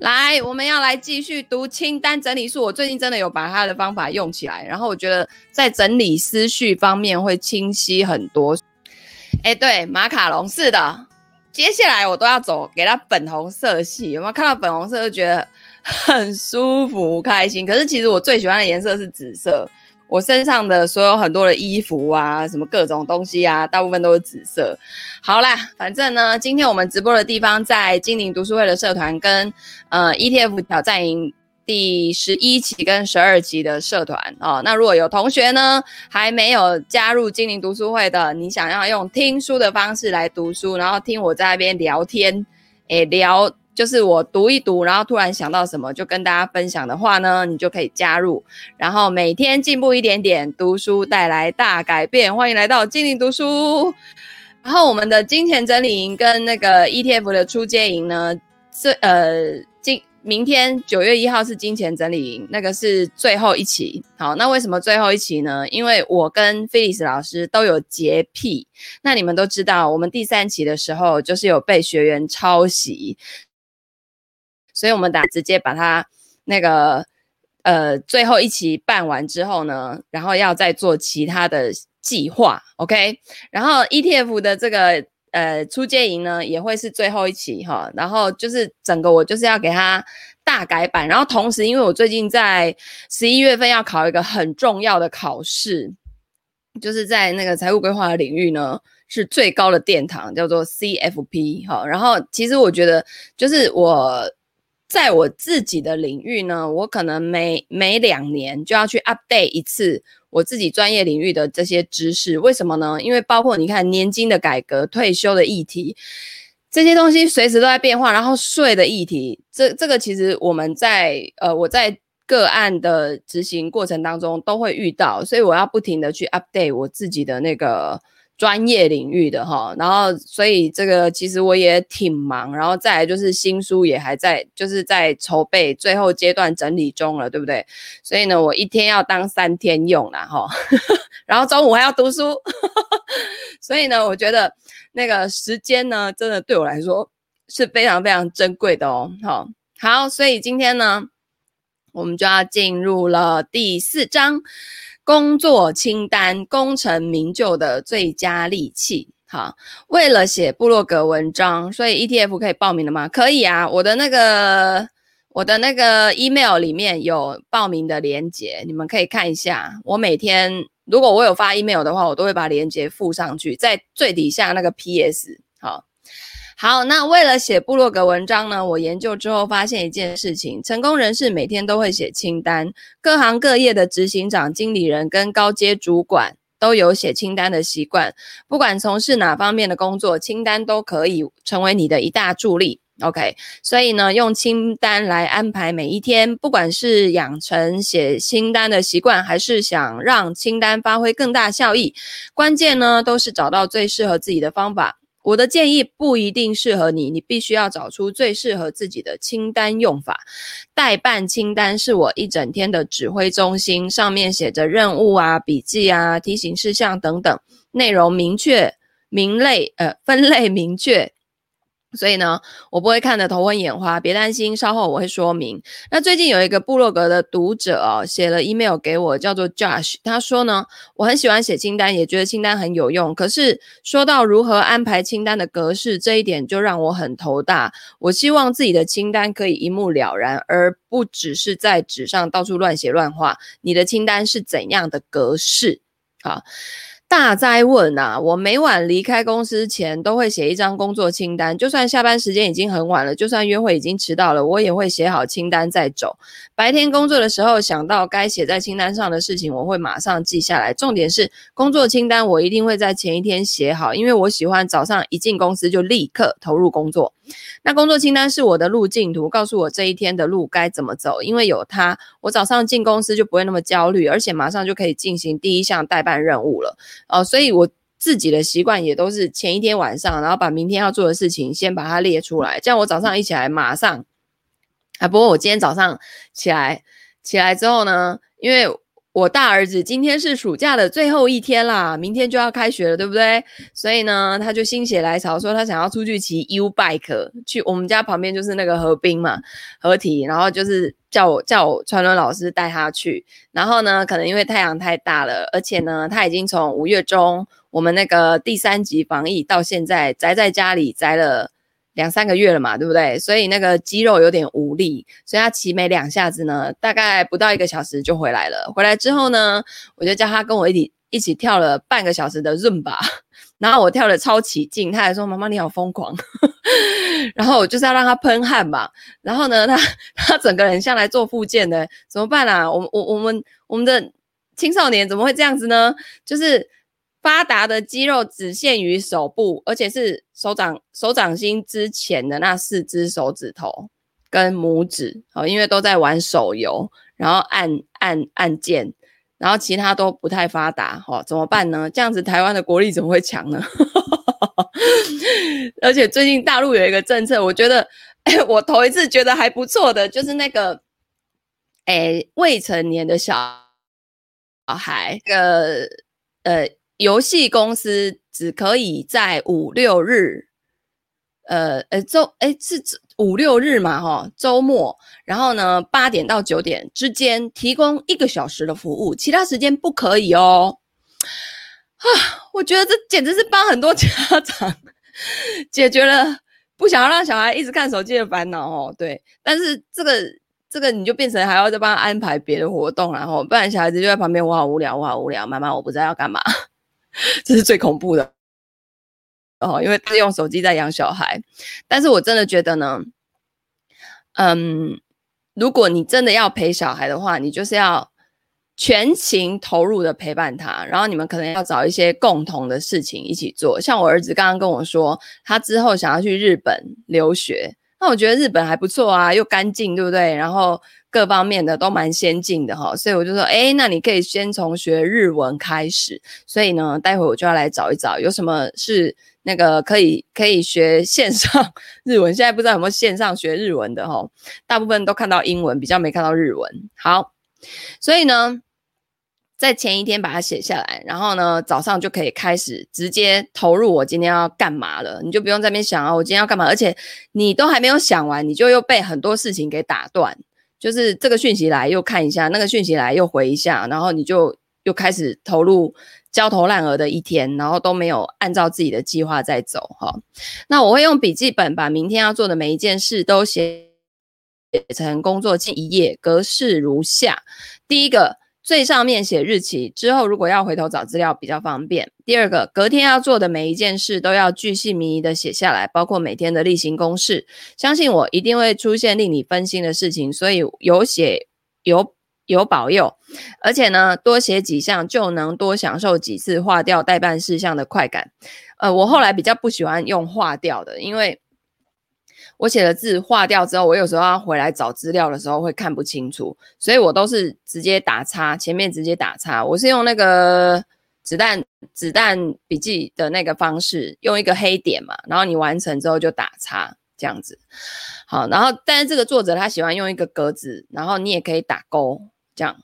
来，我们要来继续读清单整理术。我最近真的有把他的方法用起来，然后我觉得在整理思绪方面会清晰很多。哎，对，马卡龙是的，接下来我都要走给他粉红色系。有没有看到粉红色就觉得很舒服、开心？可是其实我最喜欢的颜色是紫色。我身上的所有很多的衣服啊，什么各种东西啊，大部分都是紫色。好啦，反正呢，今天我们直播的地方在精灵读书会的社团跟呃 ETF 挑战营第十一期跟十二期的社团哦。那如果有同学呢还没有加入精灵读书会的，你想要用听书的方式来读书，然后听我在那边聊天，诶聊。就是我读一读，然后突然想到什么就跟大家分享的话呢，你就可以加入，然后每天进步一点点，读书带来大改变。欢迎来到精灵读书。然后我们的金钱整理营跟那个 ETF 的初阶营呢，是呃，今明天九月一号是金钱整理营，那个是最后一期。好，那为什么最后一期呢？因为我跟菲利斯老师都有洁癖。那你们都知道，我们第三期的时候就是有被学员抄袭。所以，我们打直接把它那个呃最后一期办完之后呢，然后要再做其他的计划，OK？然后 ETF 的这个呃出借营呢，也会是最后一期哈。然后就是整个我就是要给它大改版。然后同时，因为我最近在十一月份要考一个很重要的考试，就是在那个财务规划的领域呢，是最高的殿堂，叫做 CFP 哈。然后其实我觉得，就是我。在我自己的领域呢，我可能每每两年就要去 update 一次我自己专业领域的这些知识。为什么呢？因为包括你看年金的改革、退休的议题，这些东西随时都在变化。然后税的议题，这这个其实我们在呃我在个案的执行过程当中都会遇到，所以我要不停的去 update 我自己的那个。专业领域的哈，然后所以这个其实我也挺忙，然后再来就是新书也还在，就是在筹备最后阶段整理中了，对不对？所以呢，我一天要当三天用啦哈，然后中午还要读书，所以呢，我觉得那个时间呢，真的对我来说是非常非常珍贵的哦。好，好，所以今天呢，我们就要进入了第四章。工作清单，功成名就的最佳利器。好，为了写部落格文章，所以 ETF 可以报名了吗？可以啊，我的那个我的那个 email 里面有报名的链接，你们可以看一下。我每天如果我有发 email 的话，我都会把链接附上去，在最底下那个 PS。好。那为了写部落格文章呢，我研究之后发现一件事情：成功人士每天都会写清单，各行各业的执行长、经理人跟高阶主管都有写清单的习惯。不管从事哪方面的工作，清单都可以成为你的一大助力。OK，所以呢，用清单来安排每一天，不管是养成写清单的习惯，还是想让清单发挥更大效益，关键呢都是找到最适合自己的方法。我的建议不一定适合你，你必须要找出最适合自己的清单用法。代办清单是我一整天的指挥中心，上面写着任务啊、笔记啊、提醒事项等等，内容明确、明类，呃，分类明确。所以呢，我不会看得头昏眼花，别担心，稍后我会说明。那最近有一个部落格的读者哦，写了 email 给我，叫做 Josh，他说呢，我很喜欢写清单，也觉得清单很有用，可是说到如何安排清单的格式，这一点就让我很头大。我希望自己的清单可以一目了然，而不只是在纸上到处乱写乱画。你的清单是怎样的格式？好。大灾问啊！我每晚离开公司前都会写一张工作清单，就算下班时间已经很晚了，就算约会已经迟到了，我也会写好清单再走。白天工作的时候，想到该写在清单上的事情，我会马上记下来。重点是工作清单我一定会在前一天写好，因为我喜欢早上一进公司就立刻投入工作。那工作清单是我的路径图，告诉我这一天的路该怎么走。因为有它，我早上进公司就不会那么焦虑，而且马上就可以进行第一项待办任务了。哦，所以我自己的习惯也都是前一天晚上，然后把明天要做的事情先把它列出来，这样我早上一起来马上。啊，不过我今天早上起来起来之后呢，因为我大儿子今天是暑假的最后一天啦，明天就要开学了，对不对？所以呢，他就心血来潮说他想要出去骑 U bike，去我们家旁边就是那个河滨嘛，河堤，然后就是叫我叫我川伦老师带他去。然后呢，可能因为太阳太大了，而且呢，他已经从五月中我们那个第三级防疫到现在宅在家里宅了。两三个月了嘛，对不对？所以那个肌肉有点无力，所以他骑没两下子呢，大概不到一个小时就回来了。回来之后呢，我就叫他跟我一起一起跳了半个小时的伦巴，然后我跳得超起劲，他还说：“妈妈你好疯狂。”然后我就是要让他喷汗嘛。然后呢，他 他整个人像来做复健的，怎么办啊？我我我们我们的青少年怎么会这样子呢？就是。发达的肌肉只限于手部，而且是手掌手掌心之前的那四只手指头跟拇指，哦，因为都在玩手游，然后按按按键，然后其他都不太发达，哦，怎么办呢？这样子台湾的国力怎么会强呢？而且最近大陆有一个政策，我觉得，哎，我头一次觉得还不错的，就是那个，哎，未成年的小孩，个呃。游戏公司只可以在五六日，呃呃周诶是五六日嘛哈，周末，然后呢八点到九点之间提供一个小时的服务，其他时间不可以哦。啊，我觉得这简直是帮很多家长 解决了不想要让小孩一直看手机的烦恼哦。对，但是这个这个你就变成还要再帮他安排别的活动，然后不然小孩子就在旁边，我好无聊，我好无聊，妈妈我不知道要干嘛。这是最恐怖的哦，因为他用手机在养小孩。但是我真的觉得呢，嗯，如果你真的要陪小孩的话，你就是要全情投入的陪伴他，然后你们可能要找一些共同的事情一起做。像我儿子刚刚跟我说，他之后想要去日本留学，那我觉得日本还不错啊，又干净，对不对？然后。各方面的都蛮先进的哈，所以我就说，诶，那你可以先从学日文开始。所以呢，待会我就要来找一找，有什么是那个可以可以学线上 日文。现在不知道有没有线上学日文的哈，大部分都看到英文，比较没看到日文。好，所以呢，在前一天把它写下来，然后呢，早上就可以开始直接投入我今天要干嘛了。你就不用在那边想啊，我今天要干嘛？而且你都还没有想完，你就又被很多事情给打断。就是这个讯息来又看一下，那个讯息来又回一下，然后你就又开始投入焦头烂额的一天，然后都没有按照自己的计划在走哈。那我会用笔记本把明天要做的每一件事都写写成工作近一页，格式如下：第一个。最上面写日期，之后如果要回头找资料比较方便。第二个，隔天要做的每一件事都要巨细靡遗的写下来，包括每天的例行公事。相信我，一定会出现令你分心的事情，所以有写有有保佑。而且呢，多写几项就能多享受几次划掉待办事项的快感。呃，我后来比较不喜欢用划掉的，因为。我写的字划掉之后，我有时候要回来找资料的时候会看不清楚，所以我都是直接打叉，前面直接打叉。我是用那个子弹子弹笔记的那个方式，用一个黑点嘛，然后你完成之后就打叉，这样子。好，然后但是这个作者他喜欢用一个格子，然后你也可以打勾，这样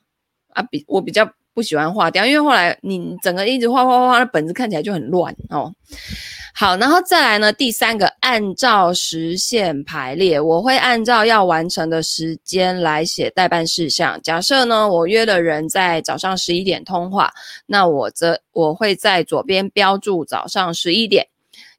啊，比我比较不喜欢划掉，因为后来你整个一直画画画画，那本子看起来就很乱哦。好，然后再来呢，第三个，按照时限排列，我会按照要完成的时间来写待办事项。假设呢，我约的人在早上十一点通话，那我则我会在左边标注早上十一点。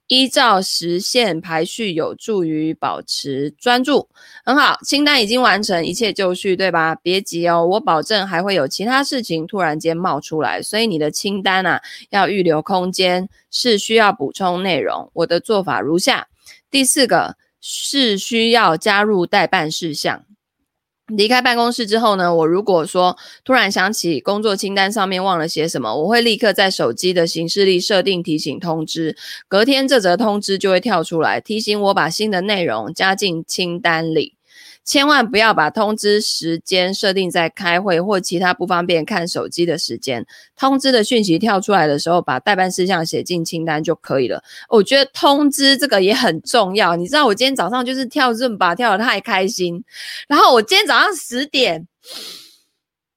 依照时限排序，有助于保持专注。很好，清单已经完成，一切就绪，对吧？别急哦，我保证还会有其他事情突然间冒出来，所以你的清单啊，要预留空间，是需要补充内容。我的做法如下：第四个是需要加入待办事项。离开办公室之后呢，我如果说突然想起工作清单上面忘了写什么，我会立刻在手机的行事历设定提醒通知，隔天这则通知就会跳出来提醒我把新的内容加进清单里。千万不要把通知时间设定在开会或其他不方便看手机的时间。通知的讯息跳出来的时候，把待办事项写进清单就可以了。我觉得通知这个也很重要。你知道我今天早上就是跳 Zumba 跳得太开心，然后我今天早上十点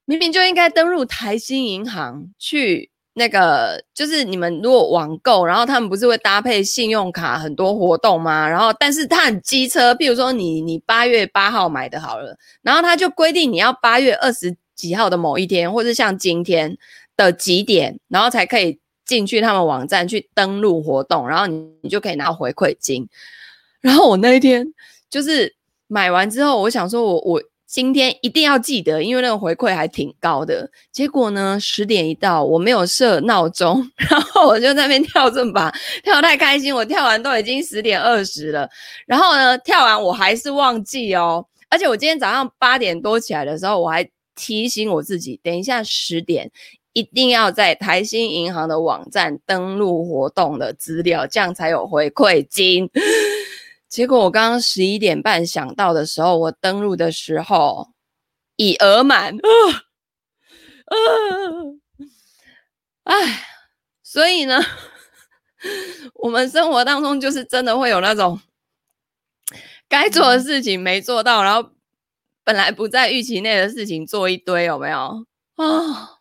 明明就应该登入台新银行去那个，就是你们如果网购，然后他们不是会搭配信用卡很多活动吗？然后，但是他很机车，譬如说你你八月八号买的好了，然后他就规定你要八月二十几号的某一天，或是像今天的几点，然后才可以进去他们网站去登录活动，然后你你就可以拿回馈金。然后我那一天就是买完之后，我想说我我。今天一定要记得，因为那个回馈还挺高的。结果呢，十点一到，我没有设闹钟，然后我就在那边跳正吧，跳太开心，我跳完都已经十点二十了。然后呢，跳完我还是忘记哦，而且我今天早上八点多起来的时候，我还提醒我自己，等一下十点一定要在台新银行的网站登录活动的资料，这样才有回馈金。结果我刚刚十一点半想到的时候，我登录的时候已额满，啊啊！哎，所以呢，我们生活当中就是真的会有那种该做的事情没做到，然后本来不在预期内的事情做一堆，有没有啊？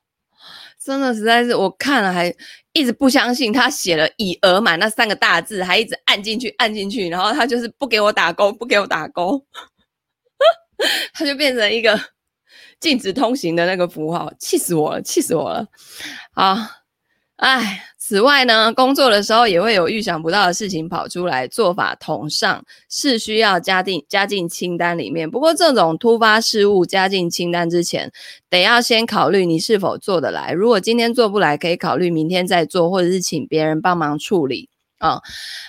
真的实在是，我看了还一直不相信，他写了“以额满”那三个大字，还一直按进去按进去，然后他就是不给我打勾，不给我打勾，他就变成一个禁止通行的那个符号，气死我了，气死我了，啊！哎，此外呢，工作的时候也会有预想不到的事情跑出来，做法同上，是需要加进加进清单里面。不过这种突发事务加进清单之前，得要先考虑你是否做得来。如果今天做不来，可以考虑明天再做，或者是请别人帮忙处理。啊、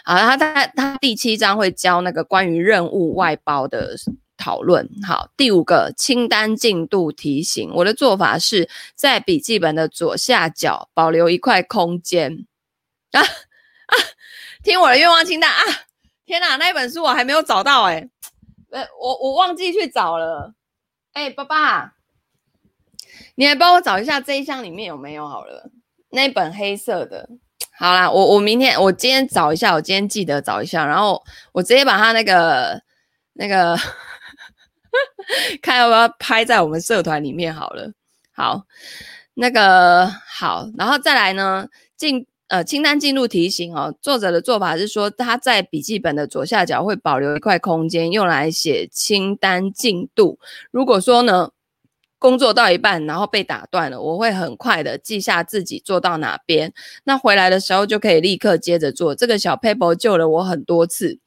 好，他他他第七章会教那个关于任务外包的。讨论好，第五个清单进度提醒。我的做法是在笔记本的左下角保留一块空间啊啊！听我的愿望清单啊！天哪，那一本书我还没有找到哎、我我忘记去找了。哎、爸爸，你来帮我找一下这一箱里面有没有好了？那本黑色的，好啦，我我明天我今天找一下，我今天记得找一下，然后我直接把它那个那个。看要不要拍在我们社团里面好了。好，那个好，然后再来呢，进呃清单进度提醒哦。作者的做法是说，他在笔记本的左下角会保留一块空间，用来写清单进度。如果说呢，工作到一半然后被打断了，我会很快的记下自己做到哪边，那回来的时候就可以立刻接着做。这个小 paper 救了我很多次，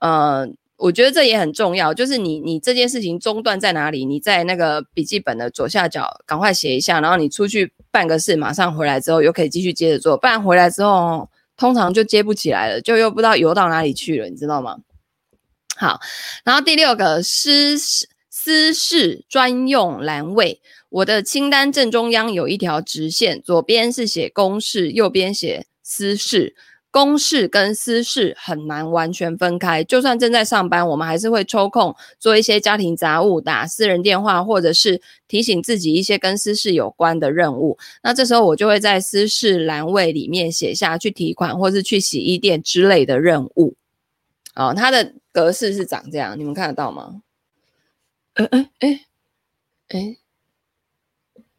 呃。我觉得这也很重要，就是你你这件事情中断在哪里？你在那个笔记本的左下角赶快写一下，然后你出去办个事，马上回来之后又可以继续接着做，不然回来之后通常就接不起来了，就又不知道游到哪里去了，你知道吗？好，然后第六个私私事专用栏位，我的清单正中央有一条直线，左边是写公事，右边写私事。公事跟私事很难完全分开，就算正在上班，我们还是会抽空做一些家庭杂务，打私人电话，或者是提醒自己一些跟私事有关的任务。那这时候我就会在私事栏位里面写下去提款，或是去洗衣店之类的任务。哦，它的格式是长这样，你们看得到吗？哎哎哎哎，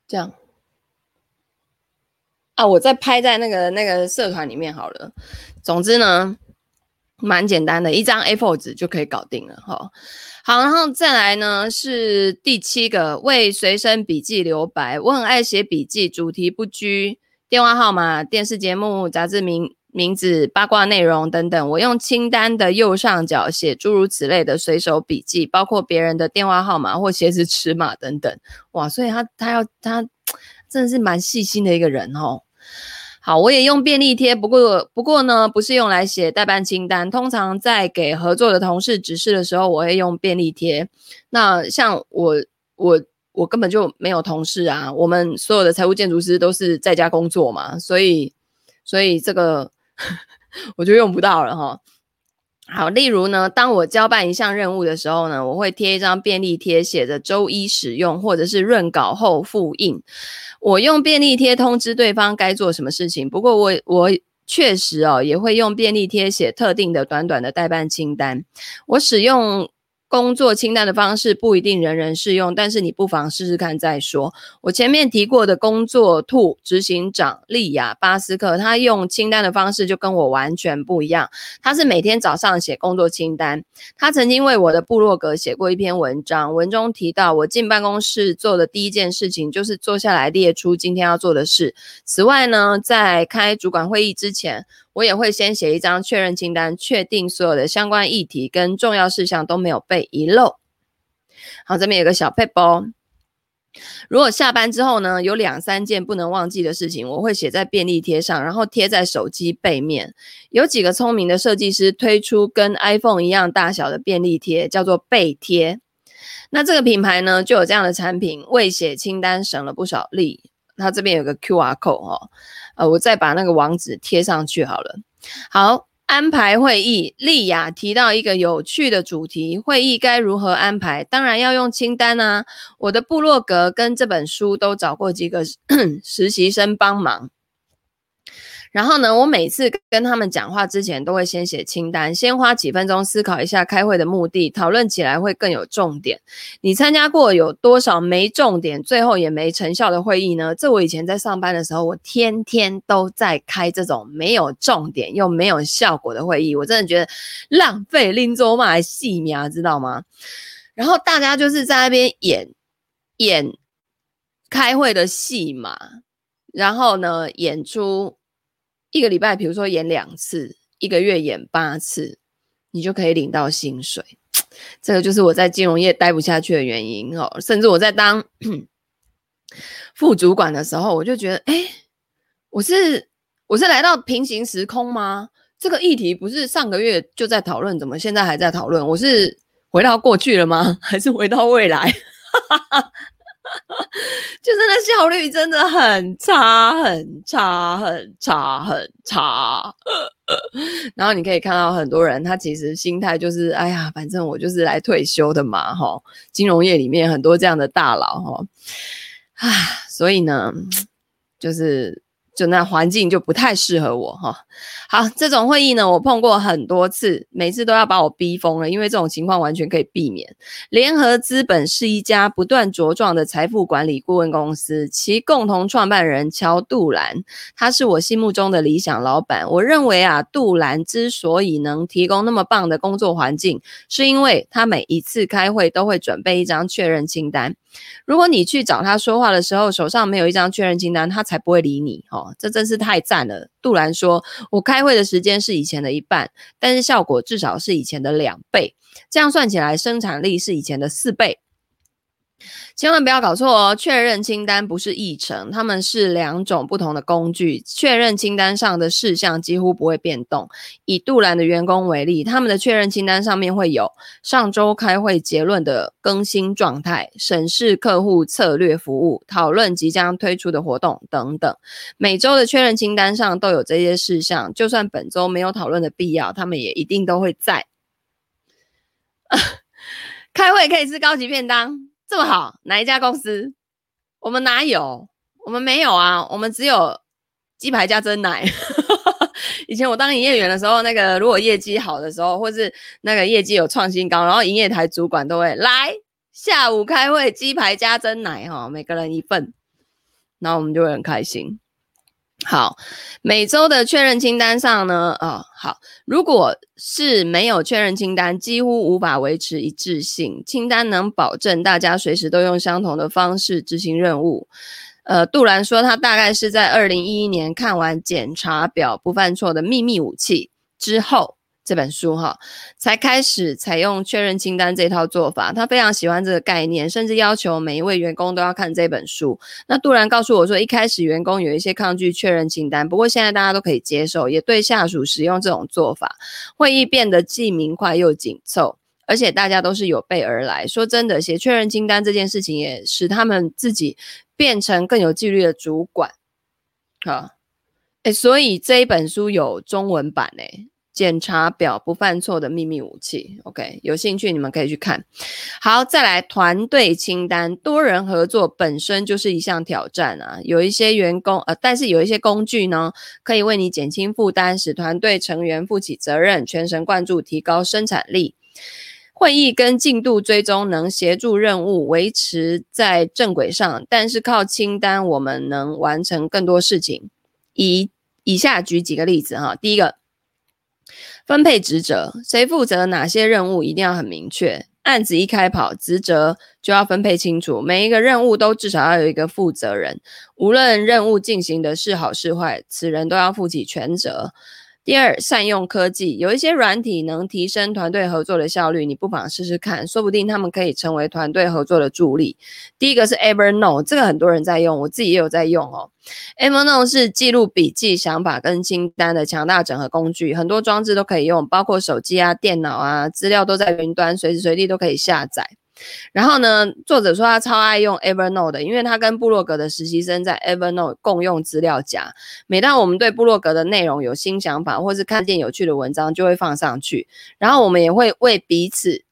这样。啊，我再拍在那个那个社团里面好了。总之呢，蛮简单的，一张 A4 纸就可以搞定了哈。好，然后再来呢是第七个，为随身笔记留白。我很爱写笔记，主题不拘，电话号码、电视节目、杂志名名字、八卦内容等等。我用清单的右上角写诸如此类的随手笔记，包括别人的电话号码或鞋子尺码等等。哇，所以他他要他真的是蛮细心的一个人哦。好，我也用便利贴，不过不过呢，不是用来写代办清单。通常在给合作的同事指示的时候，我会用便利贴。那像我我我根本就没有同事啊，我们所有的财务建筑师都是在家工作嘛，所以所以这个 我就用不到了哈。好，例如呢，当我交办一项任务的时候呢，我会贴一张便利贴，写着周一使用，或者是润稿后复印。我用便利贴通知对方该做什么事情，不过我我确实哦也会用便利贴写特定的短短的待办清单。我使用工作清单的方式不一定人人适用，但是你不妨试试看再说。我前面提过的工作兔执行长利亚巴斯克，他用清单的方式就跟我完全不一样。他是每天早上写工作清单。他曾经为我的部落格写过一篇文章，文中提到我进办公室做的第一件事情就是坐下来列出今天要做的事。此外呢，在开主管会议之前，我也会先写一张确认清单，确定所有的相关议题跟重要事项都没有被遗漏。好，这边有个小撇步。如果下班之后呢，有两三件不能忘记的事情，我会写在便利贴上，然后贴在手机背面。有几个聪明的设计师推出跟 iPhone 一样大小的便利贴，叫做背贴。那这个品牌呢，就有这样的产品，为写清单省了不少力。它这边有个 QR code 哦。呃，我再把那个网址贴上去好了。好，安排会议，丽雅提到一个有趣的主题：会议该如何安排？当然要用清单啊。我的部落格跟这本书都找过几个 实习生帮忙。然后呢，我每次跟他们讲话之前，都会先写清单，先花几分钟思考一下开会的目的，讨论起来会更有重点。你参加过有多少没重点，最后也没成效的会议呢？这我以前在上班的时候，我天天都在开这种没有重点又没有效果的会议，我真的觉得浪费拎走马戏苗，知道吗？然后大家就是在那边演演开会的戏嘛，然后呢，演出。一个礼拜，比如说演两次，一个月演八次，你就可以领到薪水。这个就是我在金融业待不下去的原因哦。甚至我在当 副主管的时候，我就觉得，哎，我是我是来到平行时空吗？这个议题不是上个月就在讨论，怎么现在还在讨论？我是回到过去了吗？还是回到未来？就是那效率真的很差，很差，很差，很差。然后你可以看到很多人，他其实心态就是，哎呀，反正我就是来退休的嘛，哈。金融业里面很多这样的大佬，哈，啊，所以呢，就是。就那环境就不太适合我哈。好，这种会议呢，我碰过很多次，每次都要把我逼疯了，因为这种情况完全可以避免。联合资本是一家不断茁壮的财富管理顾问公司，其共同创办人乔杜兰，他是我心目中的理想老板。我认为啊，杜兰之所以能提供那么棒的工作环境，是因为他每一次开会都会准备一张确认清单。如果你去找他说话的时候，手上没有一张确认清单，他才不会理你哦。这真是太赞了。杜兰说：“我开会的时间是以前的一半，但是效果至少是以前的两倍。这样算起来，生产力是以前的四倍。”千万不要搞错哦，确认清单不是议程，他们是两种不同的工具。确认清单上的事项几乎不会变动。以杜兰的员工为例，他们的确认清单上面会有上周开会结论的更新状态、审视客户策略服务、讨论即将推出的活动等等。每周的确认清单上都有这些事项，就算本周没有讨论的必要，他们也一定都会在。开会可以吃高级便当。这么好，哪一家公司？我们哪有？我们没有啊，我们只有鸡排加珍奶。以前我当营业员的时候，那个如果业绩好的时候，或是那个业绩有创新高，然后营业台主管都会来下午开会，鸡排加珍奶哈，每个人一份，然后我们就会很开心。好，每周的确认清单上呢，哦，好，如果是没有确认清单，几乎无法维持一致性。清单能保证大家随时都用相同的方式执行任务。呃，杜兰说，他大概是在二零一一年看完检查表不犯错的秘密武器之后。这本书哈，才开始采用确认清单这套做法。他非常喜欢这个概念，甚至要求每一位员工都要看这本书。那杜兰告诉我说，一开始员工有一些抗拒确认清单，不过现在大家都可以接受，也对下属使用这种做法，会议变得既明快又紧凑，而且大家都是有备而来。说真的，写确认清单这件事情也使他们自己变成更有纪律的主管。好，诶，所以这一本书有中文版诶。检查表不犯错的秘密武器，OK，有兴趣你们可以去看。好，再来团队清单，多人合作本身就是一项挑战啊。有一些员工，呃，但是有一些工具呢，可以为你减轻负担，使团队成员负起责任，全神贯注，提高生产力。会议跟进度追踪能协助任务维持在正轨上，但是靠清单我们能完成更多事情。以以下举几个例子哈，第一个，分配职责，谁负责哪些任务一定要很明确。案子一开跑，职责就要分配清楚，每一个任务都至少要有一个负责人，无论任务进行的是好是坏，此人都要负起全责。第二，善用科技，有一些软体能提升团队合作的效率，你不妨试试看，说不定他们可以成为团队合作的助力。第一个是 Evernote，这个很多人在用，我自己也有在用哦。Evernote 是记录笔记、想法跟清单的强大整合工具，很多装置都可以用，包括手机啊、电脑啊，资料都在云端，随时随地都可以下载。然后呢，作者说他超爱用 Evernote 的，因为他跟部落格的实习生在 Evernote 共用资料夹。每当我们对部落格的内容有新想法，或是看见有趣的文章，就会放上去。然后我们也会为彼此。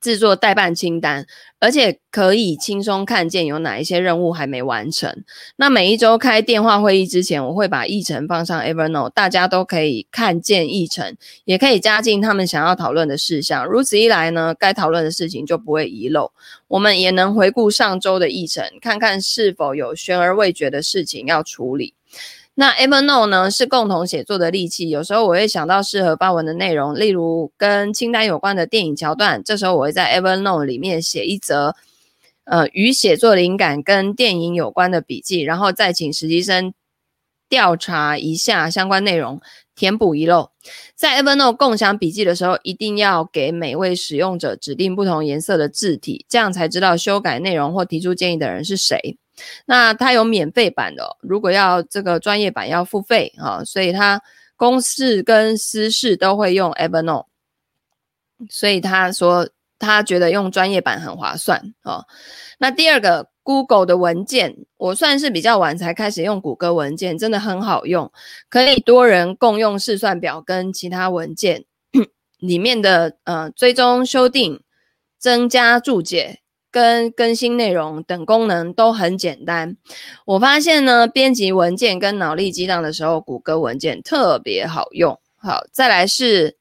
制作代办清单，而且可以轻松看见有哪一些任务还没完成。那每一周开电话会议之前，我会把议程放上 Evernote，大家都可以看见议程，也可以加进他们想要讨论的事项。如此一来呢，该讨论的事情就不会遗漏。我们也能回顾上周的议程，看看是否有悬而未决的事情要处理。那 Evernote 呢，是共同写作的利器，有时候我会想到适合发文的内容，例如跟清单有关的电影桥段，这时候我会在 Evernote 里面写一则，呃，与写作灵感跟电影有关的笔记，然后再请实习生调查一下相关内容，填补遗漏。在 Evernote 共享笔记的时候，一定要给每位使用者指定不同颜色的字体，这样才知道修改内容或提出建议的人是谁。那它有免费版的，如果要这个专业版要付费啊，所以他公事跟私事都会用 Evernote，所以他说他觉得用专业版很划算啊。那第二个 Google 的文件，我算是比较晚才开始用谷歌文件，真的很好用，可以多人共用试算表跟其他文件 里面的呃追踪修订、增加注解。跟更新内容等功能都很简单。我发现呢，编辑文件跟脑力激荡的时候，谷歌文件特别好用。好，再来是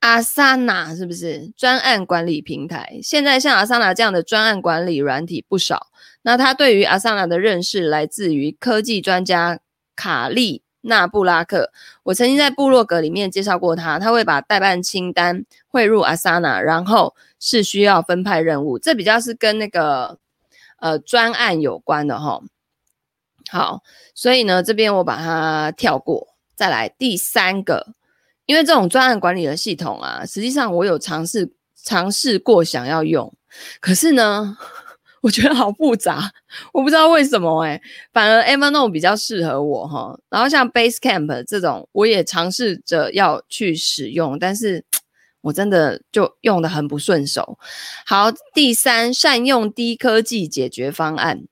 Asana，是不是专案管理平台？现在像 Asana 这样的专案管理软体不少。那他对于 Asana 的认识来自于科技专家卡利。纳布拉克，我曾经在部落格里面介绍过他，他会把代办清单汇入 Asana，然后是需要分派任务，这比较是跟那个呃专案有关的哈。好，所以呢这边我把它跳过，再来第三个，因为这种专案管理的系统啊，实际上我有尝试尝试过想要用，可是呢。我觉得好复杂，我不知道为什么哎、反而 Evernote 比较适合我哈。然后像 Basecamp 这种，我也尝试着要去使用，但是我真的就用的很不顺手。好，第三，善用低科技解决方案。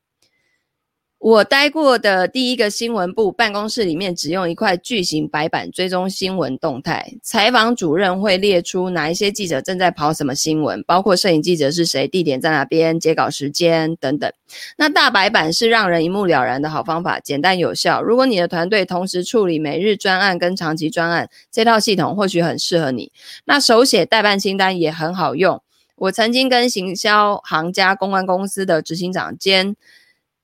我待过的第一个新闻部办公室里面，只用一块巨型白板追踪新闻动态。采访主任会列出哪一些记者正在跑什么新闻，包括摄影记者是谁、地点在哪边、截稿时间等等。那大白板是让人一目了然的好方法，简单有效。如果你的团队同时处理每日专案跟长期专案，这套系统或许很适合你。那手写代办清单也很好用。我曾经跟行销行家公关公司的执行长兼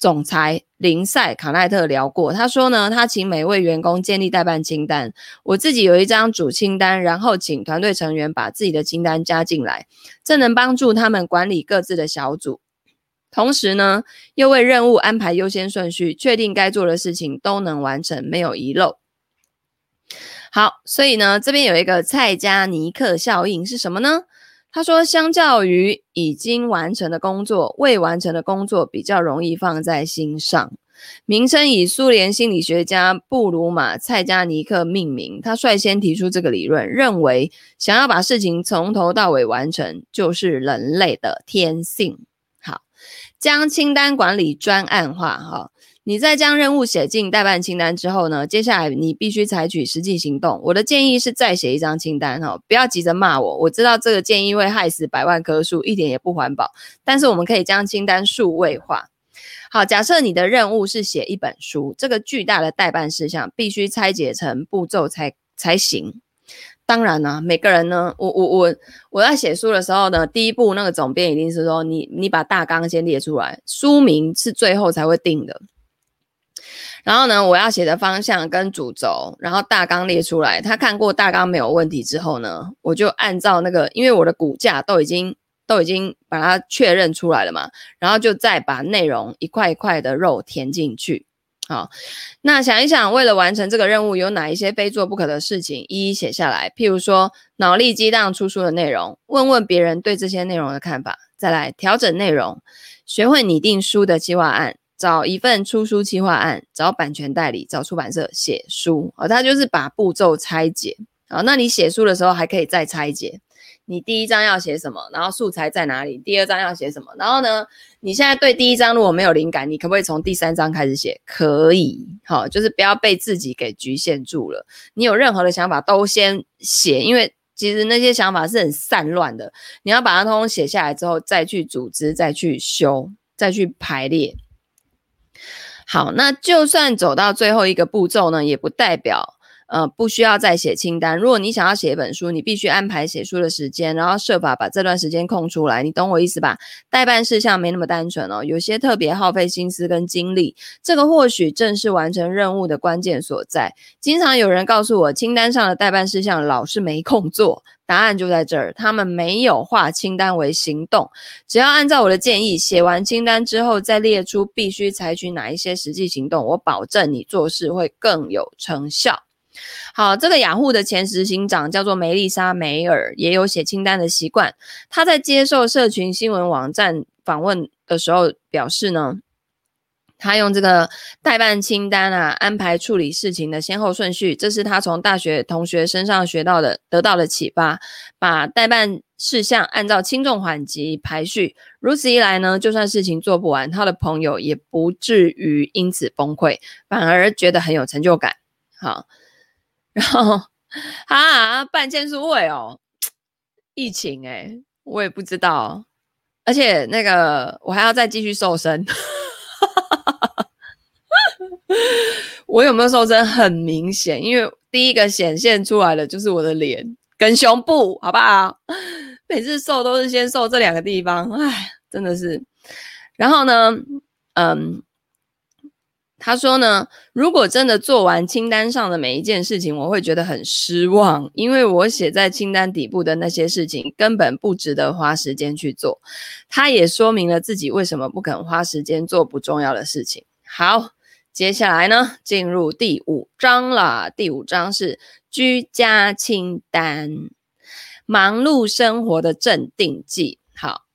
总裁林赛卡奈特聊过，他说呢，他请每位员工建立代办清单，我自己有一张主清单，然后请团队成员把自己的清单加进来，这能帮助他们管理各自的小组，同时呢，又为任务安排优先顺序，确定该做的事情都能完成，没有遗漏。好，所以呢，这边有一个蔡加尼克效应是什么呢？他说，相较于已经完成的工作，未完成的工作比较容易放在心上。名称以苏联心理学家布鲁玛·蔡加尼克命名。他率先提出这个理论，认为想要把事情从头到尾完成，就是人类的天性。好，将清单管理专案化，哈。你在将任务写进待办清单之后呢，接下来你必须采取实际行动。我的建议是再写一张清单哈，不要急着骂我。我知道这个建议会害死百万棵树，一点也不环保。但是我们可以将清单数位化。好，假设你的任务是写一本书，这个巨大的待办事项必须拆解成步骤才才行。当然呢、每个人呢，我我我我在写书的时候呢，第一步那个总编一定是说你你把大纲先列出来，书名是最后才会定的。然后呢，我要写的方向跟主轴，然后大纲列出来。他看过大纲没有问题之后呢，我就按照那个，因为我的骨架都已经都已经把它确认出来了嘛，然后就再把内容一块一块的肉填进去。好，那想一想，为了完成这个任务，有哪一些非做不可的事情，一一写下来。譬如说，脑力激荡出书的内容，问问别人对这些内容的看法，再来调整内容，学会拟定书的计划案。找一份出书计划案，找版权代理，找出版社写书。哦，他就是把步骤拆解。啊，那你写书的时候还可以再拆解。你第一章要写什么？然后素材在哪里？第二章要写什么？然后呢，你现在对第一章如果没有灵感，你可不可以从第三章开始写？可以。好，就是不要被自己给局限住了。你有任何的想法都先写，因为其实那些想法是很散乱的。你要把它通通写下来之后，再去组织，再去修，再去排列。好，那就算走到最后一个步骤呢，也不代表呃不需要再写清单。如果你想要写一本书，你必须安排写书的时间，然后设法把这段时间空出来。你懂我意思吧？待办事项没那么单纯哦，有些特别耗费心思跟精力。这个或许正是完成任务的关键所在。经常有人告诉我，清单上的待办事项老是没空做。答案就在这儿，他们没有化清单为行动。只要按照我的建议，写完清单之后，再列出必须采取哪一些实际行动，我保证你做事会更有成效。好，这个雅虎的前执行长叫做梅丽莎·梅尔，也有写清单的习惯。他在接受社群新闻网站访问的时候表示呢。他用这个代办清单啊，安排处理事情的先后顺序，这是他从大学同学身上学到的，得到的启发。把代办事项按照轻重缓急排序，如此一来呢，就算事情做不完，他的朋友也不至于因此崩溃，反而觉得很有成就感。好，然后啊，办签书会哦，疫情哎、我也不知道，而且那个我还要再继续瘦身。我有没有瘦身很明显，因为第一个显现出来的就是我的脸跟胸部，好不好？每次瘦都是先瘦这两个地方，唉，真的是。然后呢，嗯，他说呢，如果真的做完清单上的每一件事情，我会觉得很失望，因为我写在清单底部的那些事情根本不值得花时间去做。他也说明了自己为什么不肯花时间做不重要的事情。好。接下来呢，进入第五章了。第五章是居家清单，忙碌生活的镇定剂。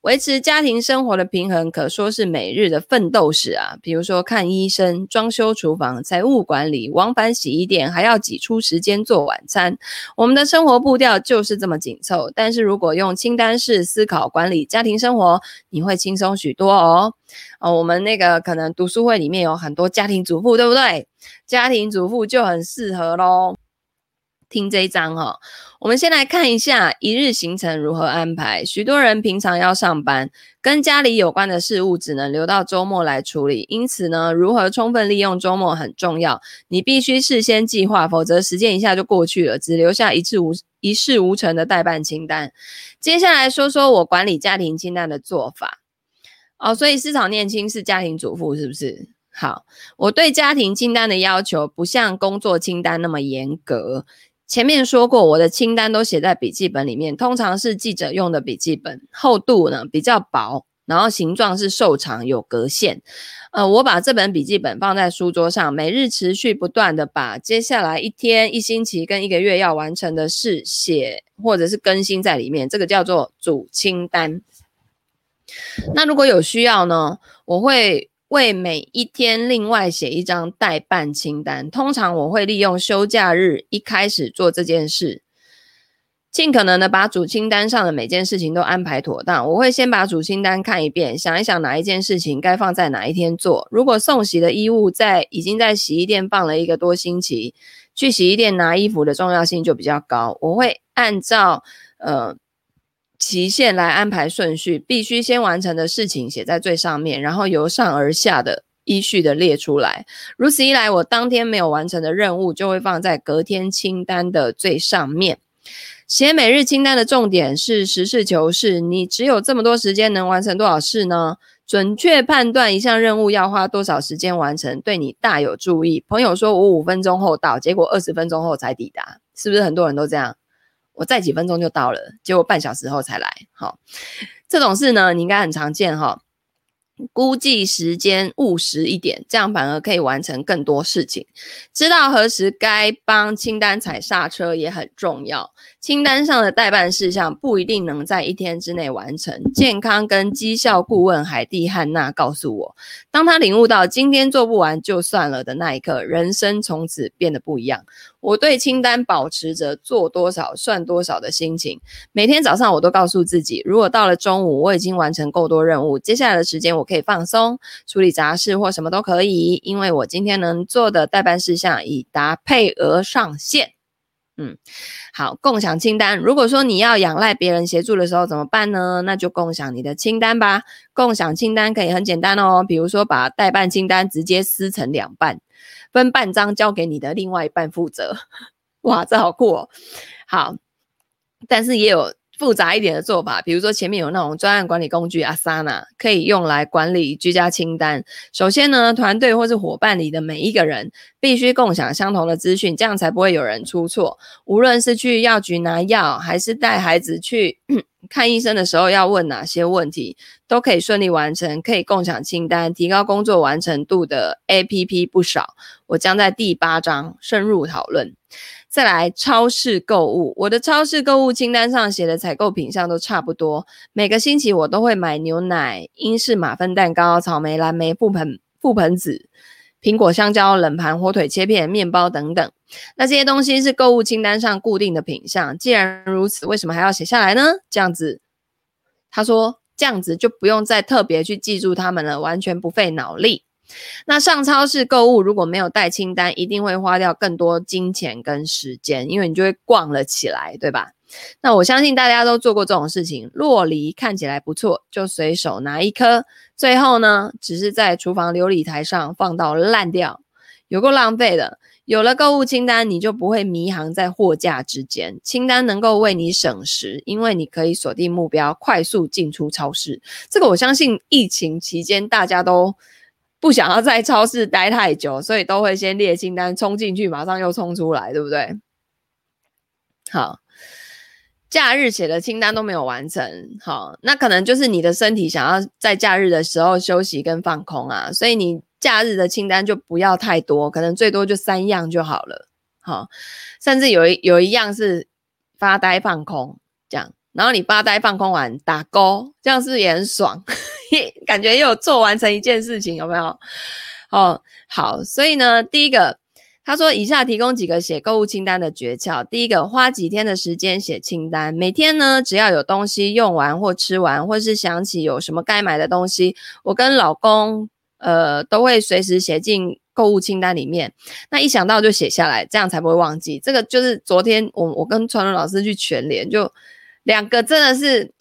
维持家庭生活的平衡，可说是每日的奋斗史啊。比如说看医生、装修厨房、财务管理、往返洗衣店，还要挤出时间做晚餐。我们的生活步调就是这么紧凑。但是如果用清单式思考管理家庭生活，你会轻松许多哦。哦，我们那个可能读书会里面有很多家庭主妇，对不对？家庭主妇就很适合喽。听这一章哈、我们先来看一下一日行程如何安排。许多人平常要上班，跟家里有关的事物只能留到周末来处理。因此呢，如何充分利用周末很重要。你必须事先计划，否则时间一下就过去了，只留下一次无一事无成的待办清单。接下来说说我管理家庭清单的做法。哦，所以思草念青是家庭主妇是不是？好，我对家庭清单的要求不像工作清单那么严格。前面说过，我的清单都写在笔记本里面，通常是记者用的笔记本，厚度呢比较薄，然后形状是瘦长有格线。呃，我把这本笔记本放在书桌上，每日持续不断的把接下来一天、一星期跟一个月要完成的事写或者是更新在里面，这个叫做主清单。那如果有需要呢，我会。为每一天另外写一张待办清单，通常我会利用休假日一开始做这件事，尽可能的把主清单上的每件事情都安排妥当。我会先把主清单看一遍，想一想哪一件事情该放在哪一天做。如果送洗的衣物在已经在洗衣店放了一个多星期，去洗衣店拿衣服的重要性就比较高。我会按照呃。期限来安排顺序，必须先完成的事情写在最上面，然后由上而下的依序的列出来。如此一来，我当天没有完成的任务就会放在隔天清单的最上面。写每日清单的重点是实事求是，你只有这么多时间，能完成多少事呢？准确判断一项任务要花多少时间完成，对你大有助益。朋友说我五分钟后到，结果二十分钟后才抵达，是不是很多人都这样？我再几分钟就到了，结果半小时后才来。好，这种事呢，你应该很常见哈。估计时间，务实一点，这样反而可以完成更多事情。知道何时该帮清单踩刹车也很重要。清单上的待办事项不一定能在一天之内完成。健康跟绩效顾问海蒂·汉娜告诉我，当他领悟到今天做不完就算了的那一刻，人生从此变得不一样。我对清单保持着做多少算多少的心情。每天早上我都告诉自己，如果到了中午我已经完成够多任务，接下来的时间我可以放松，处理杂事或什么都可以，因为我今天能做的待办事项已达配额上限。嗯，好，共享清单。如果说你要仰赖别人协助的时候怎么办呢？那就共享你的清单吧。共享清单可以很简单哦，比如说把代办清单直接撕成两半。分半张交给你的另外一半负责，哇，这好酷哦！好，但是也有复杂一点的做法，比如说前面有那种专案管理工具 Asana，可以用来管理居家清单。首先呢，团队或是伙伴里的每一个人必须共享相同的资讯，这样才不会有人出错。无论是去药局拿药，还是带孩子去。看医生的时候要问哪些问题，都可以顺利完成，可以共享清单，提高工作完成度的 APP 不少。我将在第八章深入讨论。再来，超市购物，我的超市购物清单上写的采购品项都差不多。每个星期我都会买牛奶、英式马芬蛋糕、草莓、蓝莓、覆盆覆盆子。苹果、香蕉、冷盘、火腿切片、面包等等，那这些东西是购物清单上固定的品项。既然如此，为什么还要写下来呢？这样子，他说这样子就不用再特别去记住它们了，完全不费脑力。那上超市购物如果没有带清单，一定会花掉更多金钱跟时间，因为你就会逛了起来，对吧？那我相信大家都做过这种事情，洛梨看起来不错，就随手拿一颗，最后呢，只是在厨房琉璃台上放到烂掉，有够浪费的。有了购物清单，你就不会迷航在货架之间，清单能够为你省时，因为你可以锁定目标，快速进出超市。这个我相信疫情期间大家都不想要在超市待太久，所以都会先列清单，冲进去，马上又冲出来，对不对？好。假日写的清单都没有完成，好，那可能就是你的身体想要在假日的时候休息跟放空啊，所以你假日的清单就不要太多，可能最多就三样就好了，好，甚至有一有一样是发呆放空这样，然后你发呆放空完打勾，这样是不是也很爽？感觉又做完成一件事情，有没有？哦，好，所以呢，第一个。他说：“以下提供几个写购物清单的诀窍。第一个，花几天的时间写清单。每天呢，只要有东西用完或吃完，或是想起有什么该买的东西，我跟老公呃都会随时写进购物清单里面。那一想到就写下来，这样才不会忘记。这个就是昨天我我跟传伦老师去全联，就两个真的是。”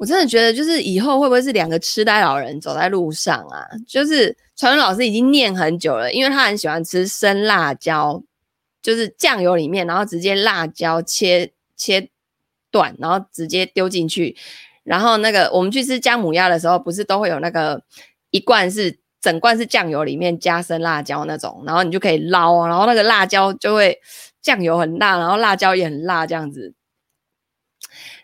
我真的觉得，就是以后会不会是两个痴呆老人走在路上啊？就是传伦老师已经念很久了，因为他很喜欢吃生辣椒，就是酱油里面，然后直接辣椒切切断，然后直接丢进去。然后那个我们去吃姜母鸭的时候，不是都会有那个一罐是整罐是酱油里面加生辣椒那种，然后你就可以捞，然后那个辣椒就会酱油很辣，然后辣椒也很辣这样子。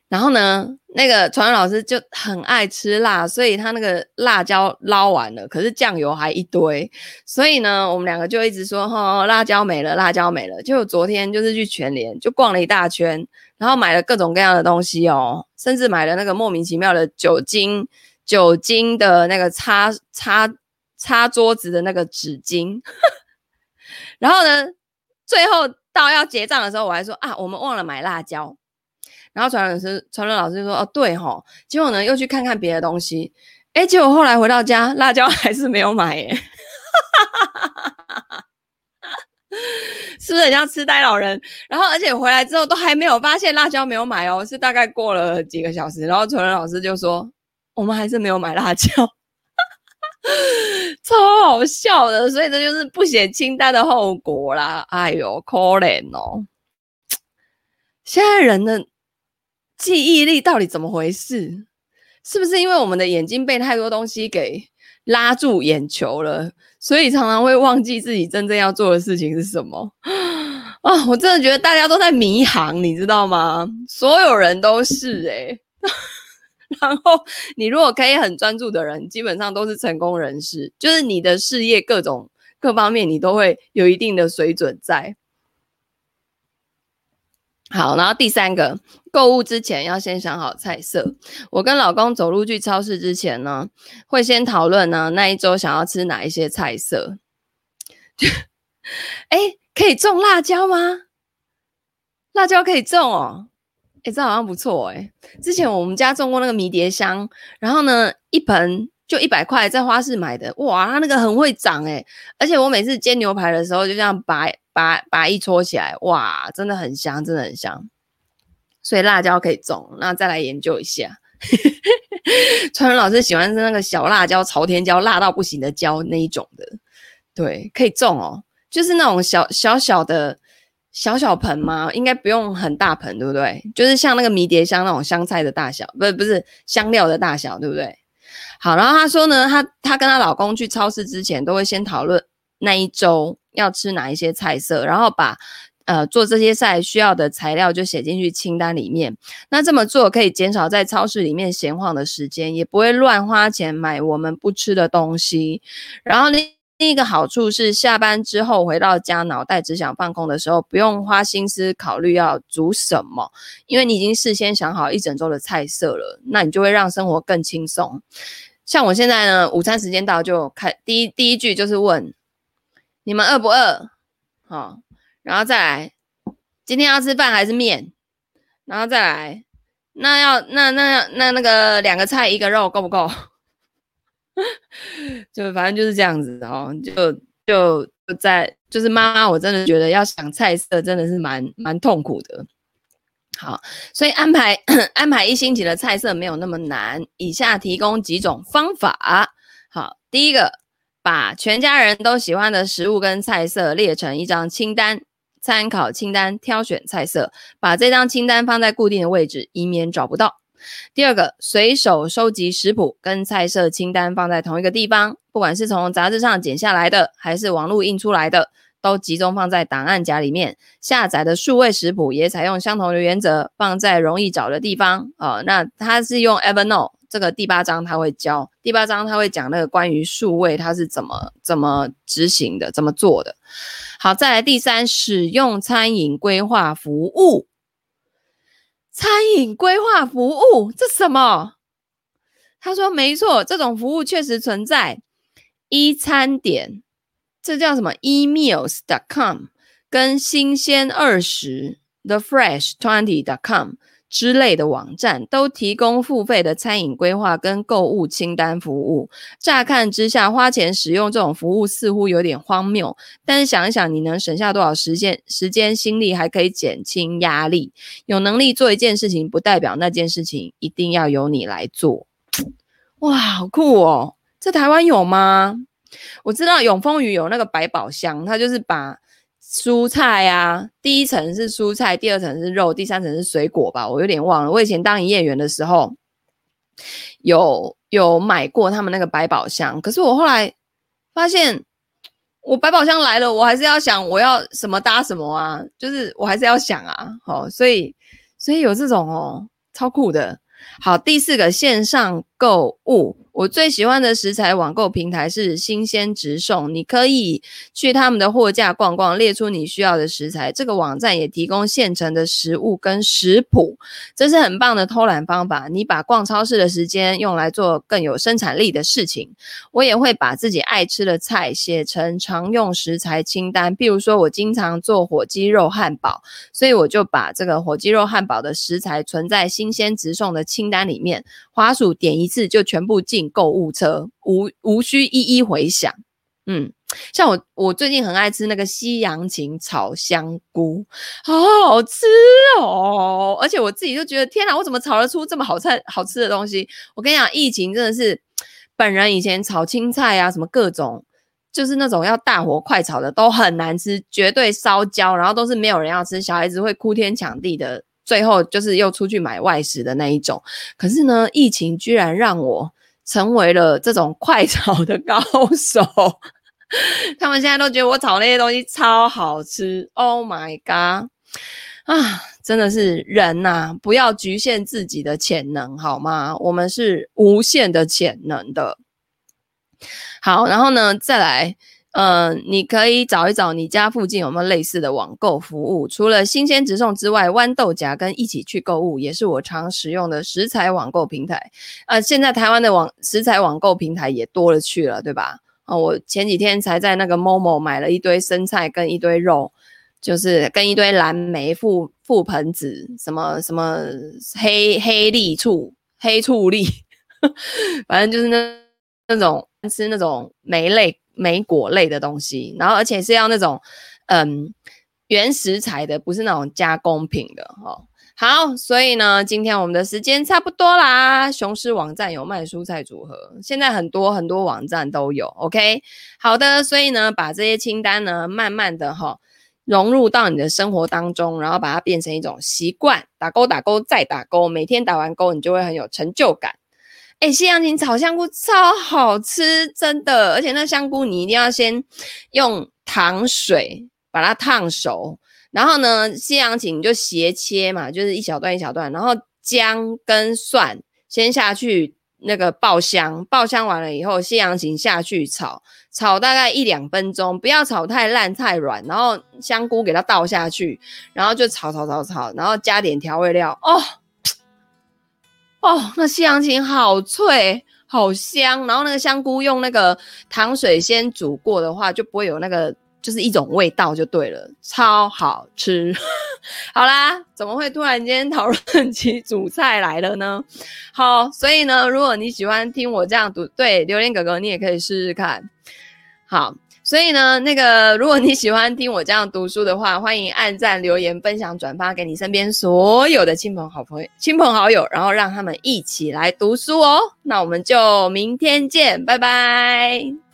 然后呢，那个传伦老师就很爱吃辣，所以他那个辣椒捞完了，可是酱油还一堆，所以呢，我们两个就一直说，哦，辣椒没了，辣椒没了。就昨天就是去全联，就逛了一大圈，然后买了各种各样的东西哦，甚至买了那个莫名其妙的酒精，酒精的那个擦擦擦桌子的那个纸巾。然后呢，最后到要结账的时候，我还说啊，我们忘了买辣椒。然后传伦老师，传伦老师就说：“哦，对吼。”结果呢，又去看看别的东西，哎，结果后来回到家，辣椒 还是没有买耶，是不是很像痴呆老人？然后而且回来之后都还没有发现辣椒没有买哦，是大概过了几个小时，然后传伦老师就说：“我们还是没有买辣椒，超好笑的。”所以这就是不写清单的后果啦。哎呦，可怜哦。现在人的记忆力到底怎么回事？是不是因为我们的眼睛被太多东西给拉住眼球了，所以常常会忘记自己真正要做的事情是什么？啊，我真的觉得大家都在迷航，你知道吗？所有人都是诶、然后你如果可以很专注的人，基本上都是成功人士，就是你的事业各种各方面，你都会有一定的水准在。好，然后第三个，购物之前要先想好菜色。我跟老公走路去超市之前呢，会先讨论呢那一周想要吃哪一些菜色。哎，可以种辣椒吗？辣椒可以种哦。哎，这好像不错哎。之前我们家种过那个迷迭香，然后呢，一盆就一百块，在花市买的。哇，它那个很会长哎，而且我每次煎牛排的时候，就这样拔。把把一搓起来，哇，真的很香，真的很香。所以辣椒可以种，那再来研究一下。川文老师喜欢是那个小辣椒、朝天椒，辣到不行的椒那一种的，对，可以种哦。就是那种小小小的小小盆嘛，应该不用很大盆，对不对？就是像那个迷迭香那种香菜的大小，不是不是香料的大小，对不对？好，然后她说呢，她她跟她老公去超市之前，都会先讨论那一周。要吃哪一些菜色，然后把呃做这些菜需要的材料就写进去清单里面。那这么做可以减少在超市里面闲晃的时间，也不会乱花钱买我们不吃的东西。然后另另一个好处是，下班之后回到家，脑袋只想放空的时候，不用花心思考虑要煮什么，因为你已经事先想好一整周的菜色了。那你就会让生活更轻松。像我现在呢，午餐时间到就开第一第一句就是问。你们饿不饿？好、然后再来，今天要吃饭还是面？然后再来，那要那那要那那个两个菜一个肉够不够？就反正就是这样子哦，就就在就是妈妈，我真的觉得要想菜色真的是蛮蛮痛苦的。好，所以安排安排一星期的菜色没有那么难，以下提供几种方法。好，第一个。把全家人都喜欢的食物跟菜色列成一张清单，参考清单挑选菜色，把这张清单放在固定的位置，以免找不到。第二个，随手收集食谱跟菜色清单放在同一个地方，不管是从杂志上剪下来的，还是网络印出来的，都集中放在档案夹里面。下载的数位食谱也采用相同的原则，放在容易找的地方。哦，那它是用 Evernote。这个第八章他会教，第八章他会讲那个关于数位它是怎么怎么执行的，怎么做的。好，再来第三，使用餐饮规划服务。餐饮规划服务这什么？他说没错，这种服务确实存在。一餐点，这叫什么？e-mails.com 跟新鲜二十 thefresh20.com。之类的网站都提供付费的餐饮规划跟购物清单服务。乍看之下，花钱使用这种服务似乎有点荒谬，但是想一想，你能省下多少时间、时间、心力，还可以减轻压力。有能力做一件事情，不代表那件事情一定要由你来做。哇，好酷哦！这台湾有吗？我知道永丰鱼有那个百宝箱，它就是把。蔬菜啊，第一层是蔬菜，第二层是肉，第三层是水果吧，我有点忘了。我以前当营业员的时候，有有买过他们那个百宝箱，可是我后来发现，我百宝箱来了，我还是要想我要什么搭什么啊，就是我还是要想啊，好，所以所以有这种哦，超酷的。好，第四个线上购物。我最喜欢的食材网购平台是新鲜直送，你可以去他们的货架逛逛，列出你需要的食材。这个网站也提供现成的食物跟食谱，这是很棒的偷懒方法。你把逛超市的时间用来做更有生产力的事情。我也会把自己爱吃的菜写成常用食材清单，比如说我经常做火鸡肉汉堡，所以我就把这个火鸡肉汉堡的食材存在新鲜直送的清单里面，滑鼠点一次就全部进购物车，无无需一一回想。嗯，像我，我最近很爱吃那个西洋芹炒香菇，好好吃哦！而且我自己就觉得，天哪，我怎么炒得出这么好菜、好吃的东西？我跟你讲，疫情真的是，本人以前炒青菜啊，什么各种，就是那种要大火快炒的都很难吃，绝对烧焦，然后都是没有人要吃，小孩子会哭天抢地的最后就是又出去买外食的那一种。可是呢，疫情居然让我成为了这种快 炒的高手。他们现在都觉得我炒那些东西超好吃。Oh my god！啊，真的是人呐、啊，不要局限自己的潜能，好吗？我们是无限的潜能的。好，然后呢，再来。嗯、你可以找一找你家附近有没有类似的网购服务。除了新鲜直送之外，豌豆荚跟一起去购物也是我常使用的食材网购平台。呃，现在台湾的网食材网购平台也多了去了，对吧？啊、呃，我前几天才在那个 Momo 买了一堆生菜跟一堆肉，就是跟一堆蓝莓、覆覆盆子、什么什么黑黑栗醋、黑醋栗，反正就是那那种吃那种莓类。莓果类的东西，然后而且是要那种嗯原食材的，不是那种加工品的哦。好，所以呢，今天我们的时间差不多啦。雄狮网站有卖蔬菜组合，现在很多很多网站都有。OK，好的，所以呢，把这些清单呢，慢慢的哈、融入到你的生活当中，然后把它变成一种习惯，打勾打勾再打勾，每天打完勾，你就会很有成就感。哎，西洋芹炒香菇超好吃，真的！而且那香菇你一定要先用糖水把它烫熟，然后呢，西洋芹就斜切嘛，就是一小段一小段，然后姜跟蒜先下去那个爆香，爆香完了以后，西洋芹下去炒，炒大概一两分钟，不要炒太烂太软，然后香菇给它倒下去，然后就炒炒炒炒，然后加点调味料哦。哦，那西洋芹好脆，好香。然后那个香菇用那个糖水先煮过的话，就不会有那个就是一种味道，就对了，超好吃。好啦，怎么会突然间讨论起煮菜来了呢？好，所以呢，如果你喜欢听我这样读，对，榴莲哥哥你也可以试试看。好。所以呢，那个如果你喜欢听我这样读书的话，欢迎按赞、留言、分享、转发给你身边所有的亲朋好朋友、亲朋好友，然后让他们一起来读书哦。那我们就明天见，拜拜。